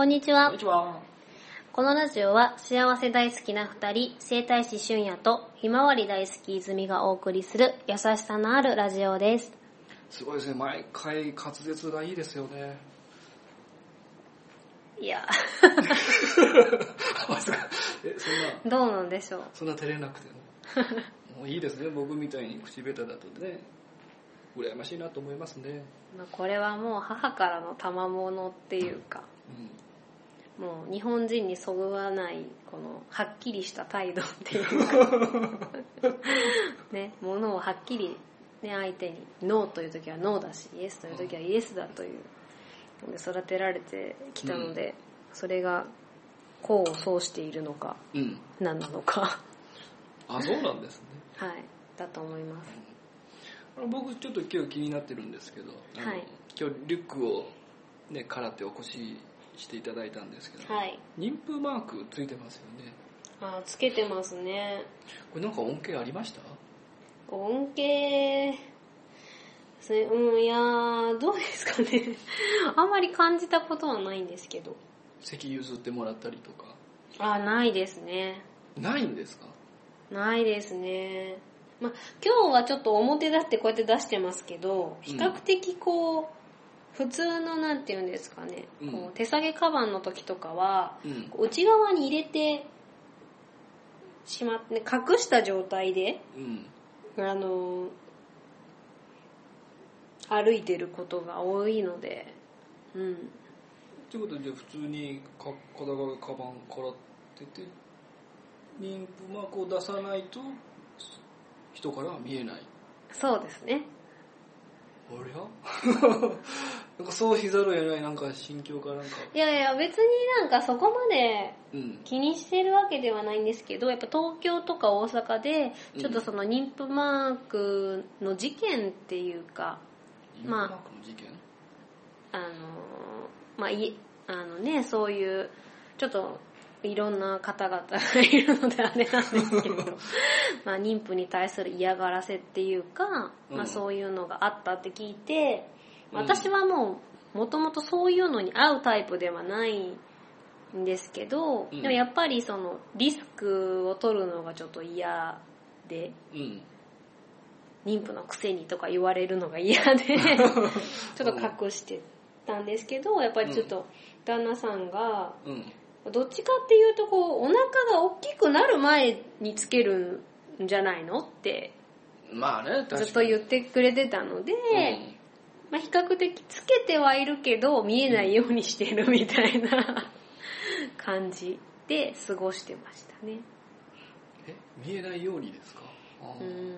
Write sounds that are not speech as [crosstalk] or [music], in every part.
こんにちはこんに。ちは。このラジオは幸せ大好きな二人、生態師俊也とひまわり大好き泉がお送りする優しさのあるラジオです。すごいですね。毎回滑舌がいいですよね。いや、まさかえ、そんな、どうなんでしょう。そんな照れなくても。[laughs] もういいですね。僕みたいに口下手だとね、羨ましいなと思いますね。まあこれはもう母からの賜物っていうか、うん。もう日本人にそぐわない、このはっきりした態度っていうか、[laughs] ね、ものをはっきり、ね、相手に、ノーという時はノーだし、イエスという時はイエスだという、ので育てられてきたので、それが、功を奏しているのか、うん。何なのか、あ、そうなんですね。はい、だと思います。僕ちょっと今日気になってるんですけど、はい今日リュックをね、からってお越ししていただいたんですけど、はい。妊婦マークついてますよね。あ、つけてますね。これなんか恩恵ありました？恩恵、それうん、いやー、どうですかね。[laughs] あんまり感じたことはないんですけど。席譲ってもらったりとか。あ、ないですね。ないんですか？ないですね。まあ、今日はちょっと表立ってこうやって出してますけど、比較的こう、普通のなんて言うんですかね、うんこう手提げカバンの時とかは、うん。内側に入れてしまって、隠した状態で、うん。あの、歩いてることが多いので、うん。ってことでじゃあ普通にか肩掛けカバンからってて妊婦マークを出さないと人からは見えないそうですね。ありゃ [laughs] なんかそうしざるを得ないなんか心境かなんか。いやいや、別になんかそこまでうん。気にしてるわけではないんですけど、やっぱ東京とか大阪で、ちょっとその妊婦マークの事件っていうか、まあマークの事件？あのー、まあ、い、あのね、そういう、ちょっと、いろんな方々がいるのであれなんですけど、[laughs] まあ、妊婦に対する嫌がらせっていうか、うん。まあ、そういうのがあったって聞いて、うん。私はもう、もともとそういうのに合うタイプではないんですけど、うん。でもやっぱりその、リスクを取るのがちょっと嫌で、うん。妊婦のくせにとか言われるのが嫌で、[laughs] ちょっと隠してたんですけど、やっぱりちょっと旦那さんが、うんどっちかっていうとこう、お腹が大きくなる前につけるんじゃないのってまあねずっと言ってくれてたので、うん。まあ比較的つけてはいるけど見えないようにしてるみたいな [laughs] 感じで過ごしてましたね。え見えないようにですか？うん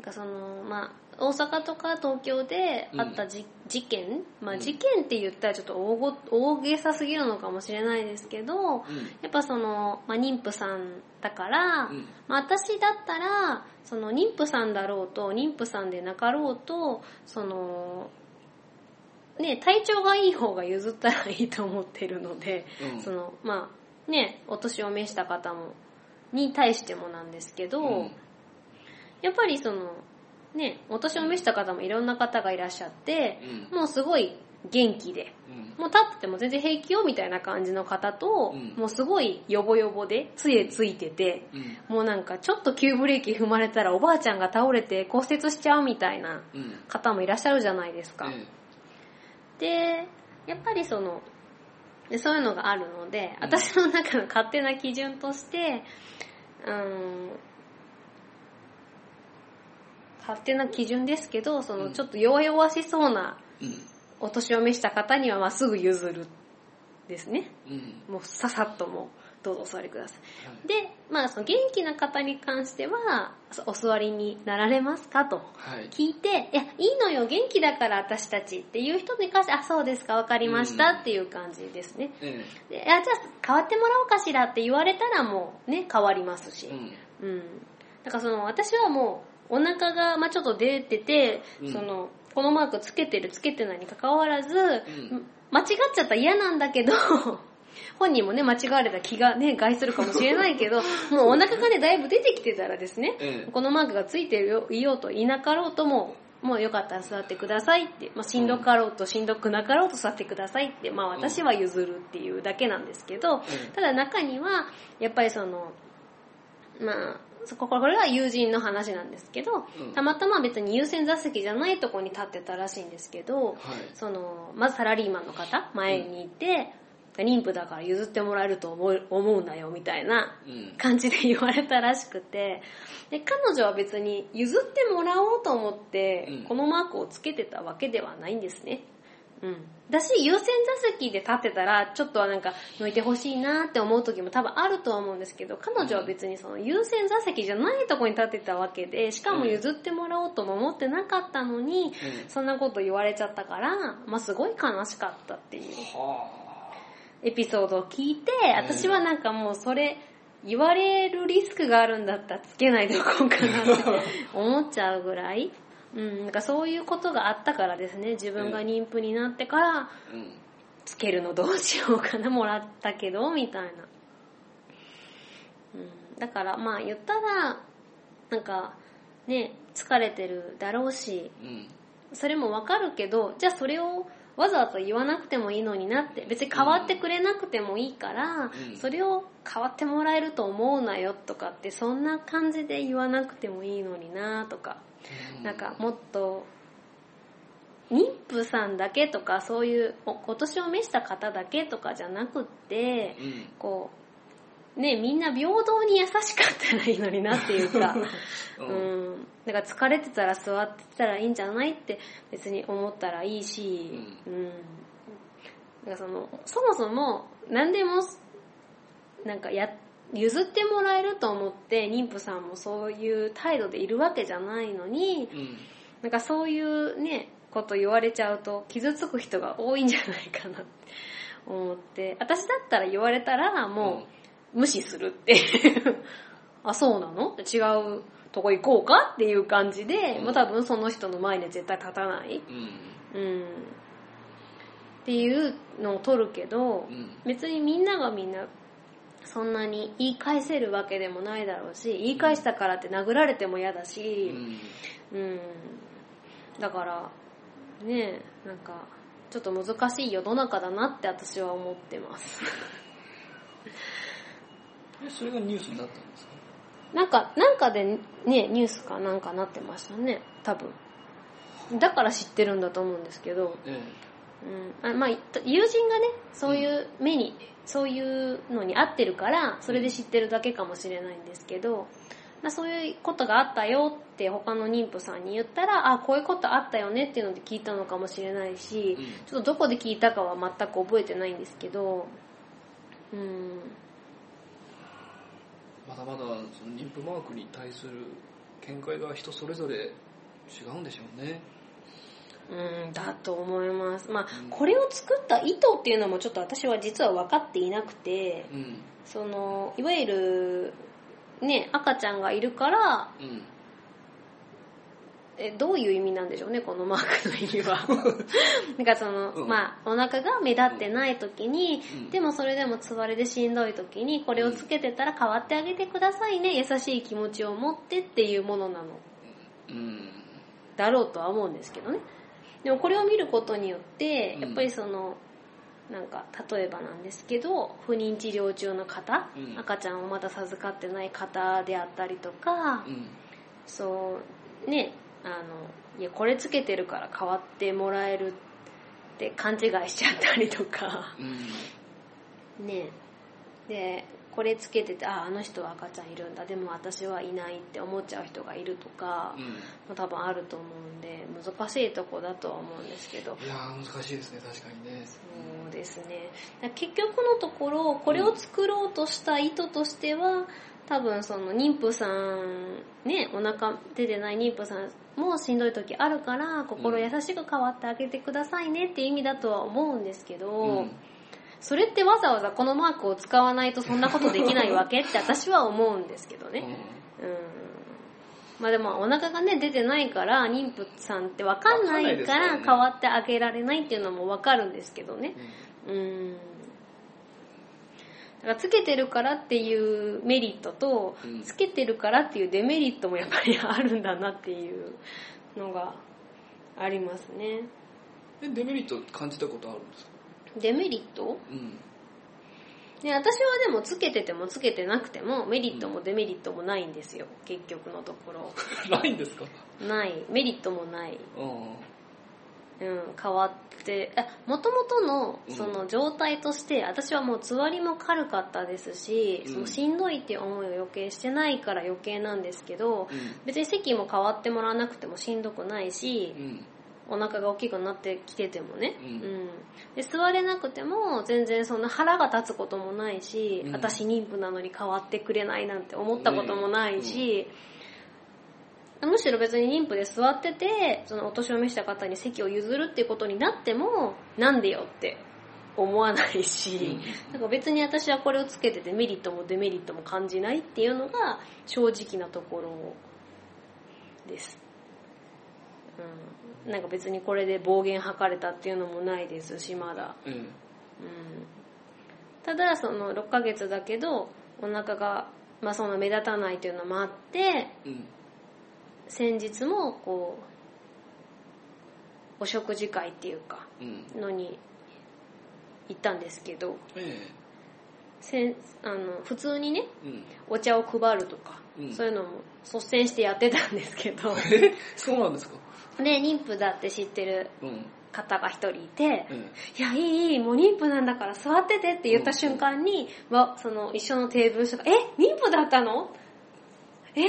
なんかその、まあ、大阪とか東京であったじ、事件まあうん。事件って言ったらちょっと大ご大げさすぎるのかもしれないですけど、うん。やっぱその、まあ、妊婦さんだから、うん。まあ、私だったら、その妊婦さんだろうと、妊婦さんでなかろうと、その、ね、体調がいい方が譲ったらいいと思ってるので、うん。その、まあ、ね、お年を召した方も、に対してもなんですけど、うんやっぱりその、ね、お年を召した方もいろんな方がいらっしゃって、うん。もうすごい元気で、うん。もう立ってても全然平気よみたいな感じの方と、うん。もうすごいヨボヨボで杖ついてて、うん。もうなんかちょっと急ブレーキ踏まれたらおばあちゃんが倒れて骨折しちゃうみたいなうん。方もいらっしゃるじゃないですか。えで、やっぱりその、でそういうのがあるので、うん。私の中の勝手な基準として、うん、勝手な基準ですけど、そのちょっと弱々しそうなお年を召した方にはまあすぐ譲るですね。うんもうささっともうどうぞお座りください。はいで、まあその元気な方に関しては、お座りになられますかとはい聞いて、いや、いいのよ、元気だから私たちっていう人に関して、あ、そうですか、わかりましたっていう感じですね。えであ、じゃあ変わってもらおうかしらって言われたらもうね、変わりますし。えうんうん。だからその、私はもう、お腹が、まあちょっと出てて、うん。その、このマークつけてるつけてないに関わらず、ん。間違っちゃったら嫌なんだけど、[laughs] 本人もね、間違われた気がね、害するかもしれないけど、[laughs] もうお腹がね、だいぶ出てきてたらですね、ええ。このマークがついてるよいようといなかろうとも、もうよかったら座ってくださいって、まあ、しんどかろうとしんどくなかろうと座ってくださいって、まあ、私は譲るっていうだけなんですけど、ただ中にはやっぱりそのまあそここれは友人の話なんですけど、うん。たまたま別に優先座席じゃないとこに立ってたらしいんですけど、はい。そのまずサラリーマンの方前にいて、妊婦だから譲ってもらえると思う思うんだよみたいなうん。感じで言われたらしくてで彼女は別に譲ってもらおうと思って、うん。このマークをつけてたわけではないんですね。うん、だし優先座席で立ってたらちょっとはなんか抜いてほしいなって思う時も多分あるとは思うんですけど彼女は別にその優先座席じゃないとこに立ってたわけでしかも譲ってもらおうとも思ってなかったのに、そんなこと言われちゃったから、まあ、すごい悲しかったっていうはエピソードを聞いて私はなんかもうそれ言われるリスクがあるんだったらつけないでおこうかなって思っちゃうぐらい、うん、なんかそういうことがあったからですね。自分が妊婦になってからあうん。つけるのどうしようかなもらったけどみたいな、うん、だからまあ言ったらなんかね疲れてるだろうしうん。それもわかるけどじゃあそれをわざわざ言わなくてもいいのになって別に変わってくれなくてもいいから、うん。それを変わってもらえると思うなよとかってそんな感じで言わなくてもいいのになとか、なんかもっと妊婦さんだけとかそういうお今年を召した方だけとかじゃなくってうん。こうねみんな平等に優しかったらいいのになっていうか。う [laughs] うん。ん、だから疲れてたら座ってたらいいんじゃないって別に思ったらいいし、うん。だからその、そもそも何でも、なんかや、譲ってもらえると思って妊婦さんもそういう態度でいるわけじゃないのに、うん。なんかそういうね、こと言われちゃうと傷つく人が多いんじゃないかなって思って、私だったら言われたらもう無視するっていう。[laughs] あ、そうなの？違うとこ行こうかっていう感じで、うんもう多分その人の前には絶対立たない。うんうん。っていうのを取るけど、うん別にみんながみんなそんなに言い返せるわけでもないだろうし、言い返したからって殴られても嫌だうし、んうん。だから、ねえ、なんか、ちょっと難しい世の中だなって私は思ってます。[laughs] えそれがニュースになったんですか？なんか、なんかでね、ニュースかなんかなってましたね、多分。だから知ってるんだと思うんですけど、えうん、あまあ、友人がね、そういう目に、そういうのに合ってるから、それで知ってるだけかもしれないんですけど、まあ、そういうことがあったよって他の妊婦さんに言ったら、あ、こういうことあったよねっていうので聞いたのかもしれないし、うん。ちょっとどこで聞いたかは全く覚えてないんですけど、うん、まだまだその妊婦マークに対する見解が人それぞれ違うんでしょうね。うん、だと思います。まあうん、これを作った意図っていうのもちょっと私は実は分かっていなくて、うん。その、いわゆる、ね、赤ちゃんがいるから、うんえどういう意味なんでしょうね、このマークの意味は。[laughs] なんかその、うんまあ、お腹が目立ってない時に、うんでもそれでもつわれでしんどい時に、これをつけてたら変わってあげてくださいね、優しい気持ちを持ってっていうものなの。うんだろうとは思うんですけどね。でもこれを見ることによって、うんやっぱりその、なんか、例えばなんですけど、不妊治療中の方、うん赤ちゃんをまだ授かってない方であったりとか、うんそう、ね、あの、いや、これつけてるから変わってもらえるって勘違いしちゃったりとか、うん。ね。で、これつけてて、あ、あの人は赤ちゃんいるんだ、でも私はいないって思っちゃう人がいるとか、うん。まあ多分あると思うんで、難しいとこだとは思うんですけど、いやー難しいですね。確かにね。そうですね。結局のところ、これを作ろうとした意図としては、多分その妊婦さん、ね、お腹出てない妊婦さんもしんどい時あるから、心優しく変わってあげてくださいねっていう意味だとは思うんですけど、うんそれってわざわざこのマークを使わないとそんなことできないわけって [laughs] 私は思うんですけどね。うんまあでもお腹がね出てないから妊婦さんって分かんないかわかんないですからねら変わってあげられないっていうのも分かるんですけどね。うんうん。だからつけてるからっていうメリットと、うん。つけてるからっていうデメリットもやっぱりあるんだなっていうのがありますね。えデメリット感じたことあるんですか？デメリット？うん。ね、私はでもつけててもつけてなくてもメリットもデメリットもないんですよ結局のところ。[laughs] ないんですか？ない。メリットもない、うんうん、変わってもともとのうん。その状態として私はもうつわりも軽かったですし、うん。そのしんどいっていう思いを余計してないから余計なんですけどうん。別に席も変わってもらわなくてもしんどくないしうん。お腹が大きくなってきててもね、うん。で座れなくても全然そんな腹が立つこともないし、うん。私妊婦なのに変わってくれないなんて思ったこともないし、むしろ別に妊婦で座っててそのお年を召した方に席を譲るっていうことになってもなんでよって思わないし、なんか別に私はこれをつけててメリットもデメリットも感じないっていうのが正直なところです。うん、なんか別にこれで暴言吐かれたっていうのもないですしまだ、うん。うん、ただその6ヶ月だけどお腹がまあその目立たないというのもあってうん先日もこうお食事会っていうかうん。のに行ったんですけどえせんあの普通にねえうん。お茶を配るとか、うん。そういうのも率先してやってたんですけど。え？そうなんですか？で妊婦だって知ってるうん。方が一人いてうん。いや、いい、いい、もう妊婦なんだから座っててって言った瞬間に、わその一緒のテーブルの人が、え、妊婦だったの？え、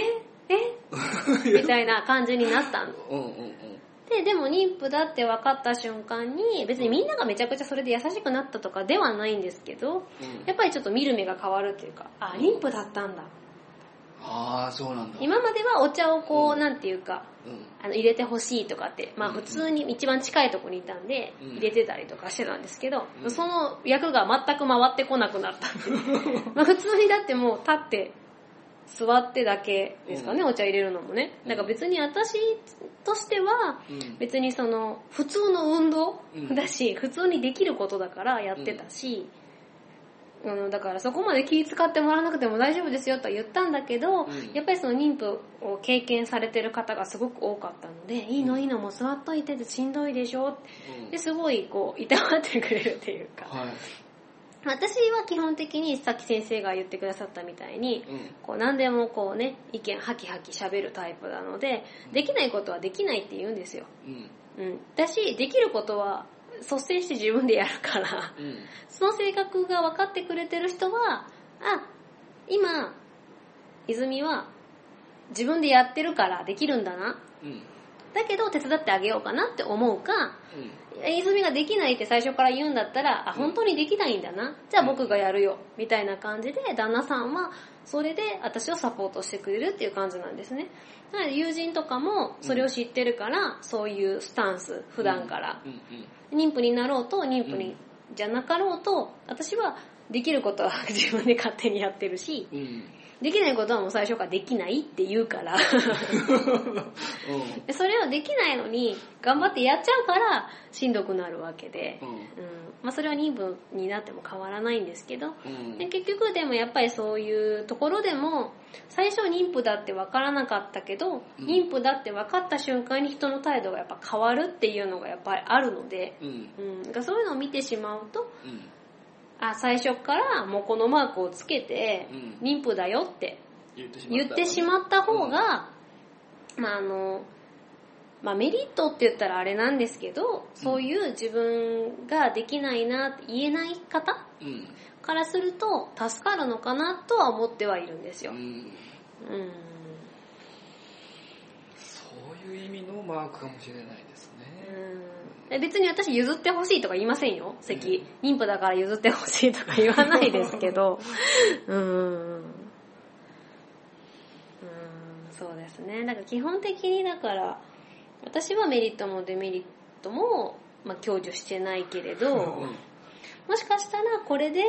え [laughs] みたいな感じになったの。うんうんうん。で、でも妊婦だって分かった瞬間に、別にみんながめちゃくちゃそれで優しくなったとかではないんですけど、うん。やっぱりちょっと見る目が変わるっていうか、あ、妊婦だったんだ。ああそうなんだ。今まではお茶をこう、うんなんていうか、うん。あの入れてほしいとかって、まあうん普通に一番近いところにいたんで、うん。入れてたりとかしてたんですけど、うん。その役が全く回ってこなくなった [laughs] まあ普通にだってもう立って、座ってだけですかね、うん。お茶入れるのもね。だから別に私としては、うん。別にその、普通の運動うん。だし、普通にできることだからやってたし、うん、だからそこまで気使ってもらわなくても大丈夫ですよとは言ったんだけど、うん。やっぱりその妊婦を経験されてる方がすごく多かったので、いいのいいのもう座っといててしんどいでしょうん。ですごいこう、いたわってくれるっていうか。はい私は基本的にさっき先生が言ってくださったみたいに、うんこう何でもこうね、意見ハキハキ喋るタイプなので、できないことはできないって言うんですよ。うんうん。だし、できることは率先して自分でやるから、うんその性格が分かってくれてる人は、あ、今、泉は自分でやってるからできるんだな。うんだけど手伝ってあげようかなって思うか、うん泉ができないって最初から言うんだったら、あ、本当にできないんだな。じゃあ僕がやるよ。みたいな感じで、旦那さんは、それで私をサポートしてくれるっていう感じなんですね。なので友人とかもそれを知ってるから、そういうスタンス、普段から。うん妊婦になろうと、妊婦にうんじゃなかろうと、私はできることは [laughs] 自分で勝手にやってるし、うんうんできないことはもう最初からできないって言うから、うん。それをできないのに頑張ってやっちゃうからしんどくなるわけで、うん。うん。まあ、それは妊婦になっても変わらないんですけど、うん。で結局でもやっぱりそういうところでも最初妊婦だって分からなかったけど、うん。妊婦だって分かった瞬間に人の態度がやっぱ変わるっていうのがやっぱりあるので、うん。うん、そういうのを見てしまうとうんあ最初からもうこのマークをつけて、うん。妊婦だよって言ってしまった方が、まああの、まあメリットって言ったらあれなんですけど、そういう自分ができないなって言えない方うん。からすると助かるのかなとは思ってはいるんですよ。う。ん。うん。そういう意味のマークかもしれないですね。うん別に私譲ってほしいとか言いませんよ、席。妊婦だから譲ってほしいとか言わないですけど。[laughs] うん。うん、そうですね。だから基本的にだから、私はメリットもデメリットも、まあ、享受してないけれど、もしかしたらこれで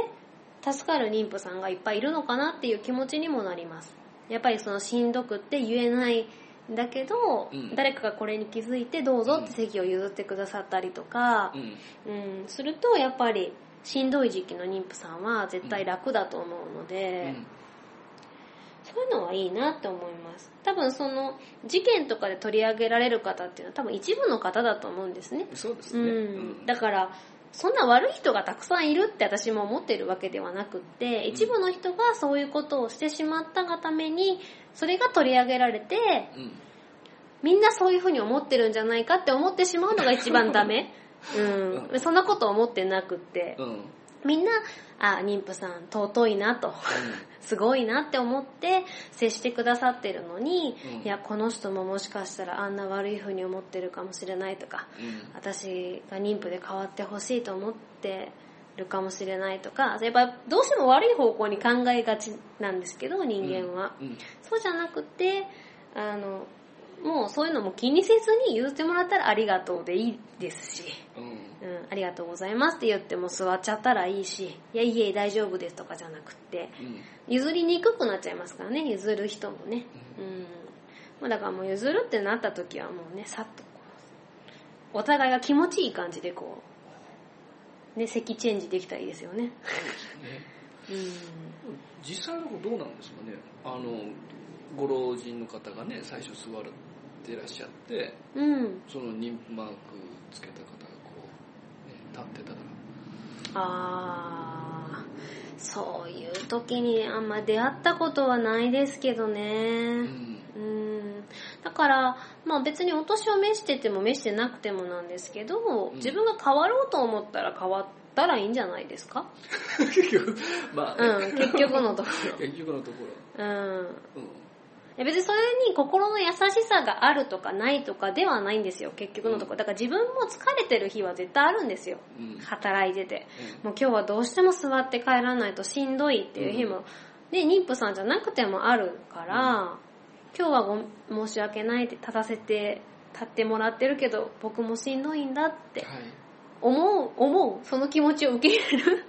助かる妊婦さんがいっぱいいるのかなっていう気持ちにもなります。やっぱりそのしんどくって言えないんだけど、うん。誰かがこれに気づいてどうぞって席を譲ってくださったりとかう、ん。うん、するとやっぱりしんどい時期の妊婦さんは絶対楽だと思うので、そういうのはいいなって思います。多分その事件とかで取り上げられる方っていうのは多分一部の方だと思うんですね。そうですね、うん、だからそんな悪い人がたくさんいるって私も思ってるわけではなくって一部の人がそういうことをしてしまったがためにそれが取り上げられてうん。みんなそういうふうに思ってるんじゃないかって思ってしまうのが一番ダメ。[laughs] うん、そんなこと思ってなくって。みんなあ妊婦さん尊いなとすごいなって思って接してくださってるのに、うん。いやこの人ももしかしたらあんな悪い風に思ってるかもしれないとかうん。私が妊婦で変わってほしいと思ってるかもしれないとかやっぱどうしても悪い方向に考えがちなんですけど人間は、うん。そうじゃなくてあのもうそういうのも気にせずに言ってもらったらありがとうでいいですし、うんうん、ありがとうございますって言っても座っちゃったらいいしいやいえ大丈夫ですとかじゃなくてうん。譲りにくくなっちゃいますからね譲る人もね。うん。まあだからもう譲るってなった時はもうねさっとお互いが気持ちいい感じでこうね席チェンジできたらいいですよね。ね。うん。実際のとどうなんですかね。あのご老人の方がね最初座ってらっしゃってうん。その妊婦マークつけたってた。らああそういう時にあんま出会ったことはないですけどうねん。うん。だからまあ別にお年を召してても召してなくてもなんですけどん。自分が変わろうと思ったら変わったらいいんじゃないですか？[laughs] 結局まあね、うん結局のとこ [laughs] 結局のところ。うん。ろ、うん別にそれに心の優しさがあるとかないとかではないんですよ。結局のとこ。ろだから自分も疲れてる日は絶対あるんですよ。うん。働いてて。うん。もう今日はどうしても座って帰らないとしんどいっていう日も、ね、妊婦さんじゃなくてもあるから、今日はご申し訳ないって立たせて立ってもらってるけど僕もしんどいんだってはい。思う思う。その気持ちを受け入れる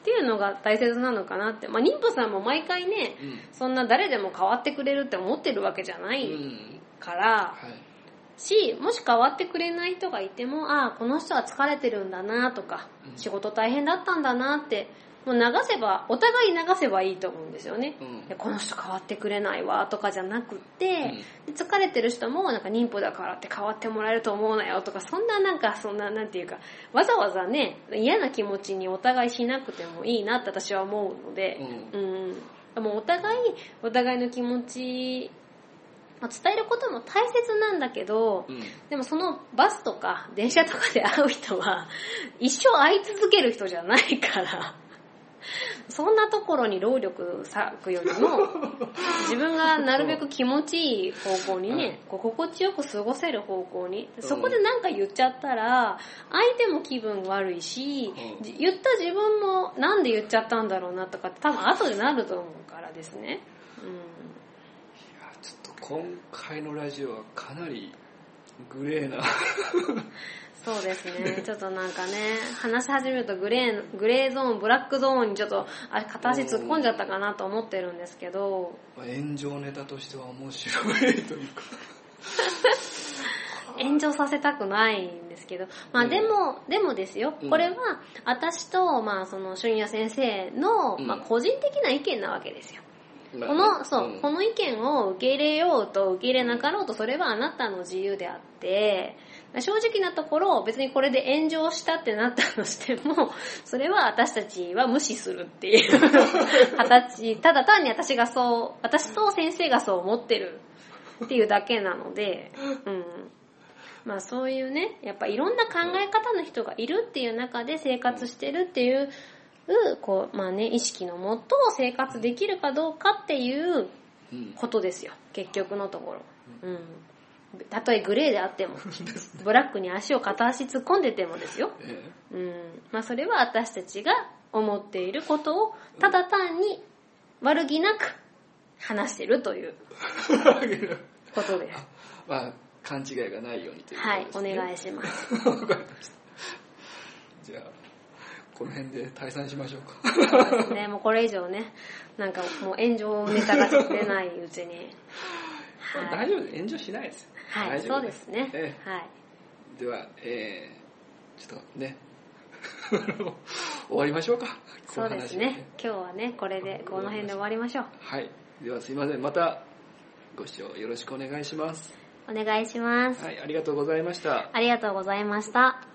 っていうのが大切なのかなって、まあ、妊婦さんも毎回ねうん。そんな誰でも変わってくれるって思ってるわけじゃなういんから、はい。しもし変わってくれない人がいてもああこの人は疲れてるんだなとか、うん。仕事大変だったんだなってもう流せばお互い流せばいいと思うんですよね、うん。この人変わってくれないわとかじゃなくって、で疲れてる人もなんか妊婦だからって変わってもらえると思うなよとかそんななんかそんななんていうかわざわざね嫌な気持ちにお互いしなくてもいいなって私は思うので、うん、もうお互いお互いの気持ちまあ伝えることも大切なんだけど、うん。でもそのバスとか電車とかで会う人は一生会い続ける人じゃないから、[laughs] そんなところに労力割くよりも、[laughs] 自分がなるべく気持ちいい方向にね、こう心地よく過ごせる方向に、そこでなんか言っちゃったら、相手も気分悪いし言った自分もなんで言っちゃったんだろうなとかって多分後でなると思うからですね。うん。いやちょっと今回のラジオはかなりグレーな [laughs] そうですね。[laughs] ちょっとなんかね、話し始めるとグレー、グレーゾーン、ブラックゾーンにちょっと、あれ、片足突っ込んじゃったかなと思ってるんですけど、まあ炎上ネタとしては面白いというか。[laughs] 炎上させたくないんですけど、まあでも、でもですよ、うん。これは私と、まあその、春也先生の、うん。まあ個人的な意見なわけですよ。まあこの、そう、ん。この意見を受け入れようと受け入れなかろうと、それはあなたの自由であって、正直なところ、別にこれで炎上したってなったとしても、[laughs] それは私たちは無視するっていう [laughs] 形、ただ単に私がそう、私と先生がそう思ってるっていうだけなので、うん。まあそういうね、やっぱいろんな考え方の人がいるっていう中で生活してるっていう、こう、まあね、意識のもと生活できるかどうかっていううんことですよ、結局のところ。うん。たとえグレーであっても、[laughs] ブラックに足を片足突っ込んでてもですよ。えうん。まあそれは私たちが思っていることを、ただ単に悪気なく話してるというえ [laughs] ことです。まあ勘違いがないようにというはい、おことですね願いします。[laughs] わかりましたじゃあこの辺で退散しましょうかそうですね、もうこれ以上ね、なんかもう炎上ネタが出ないうちに。はい、大丈夫。です炎上しないです。よはい、そうですね。えはい。えではえー、ちょっとね。[laughs] 終わりましょうか。そうですね。今日はね、これで、この辺で終わりましょう。はい。ではすいません。またご視聴よろしくお願いします。お願いします。はい。ありがとうございました。ありがとうございました。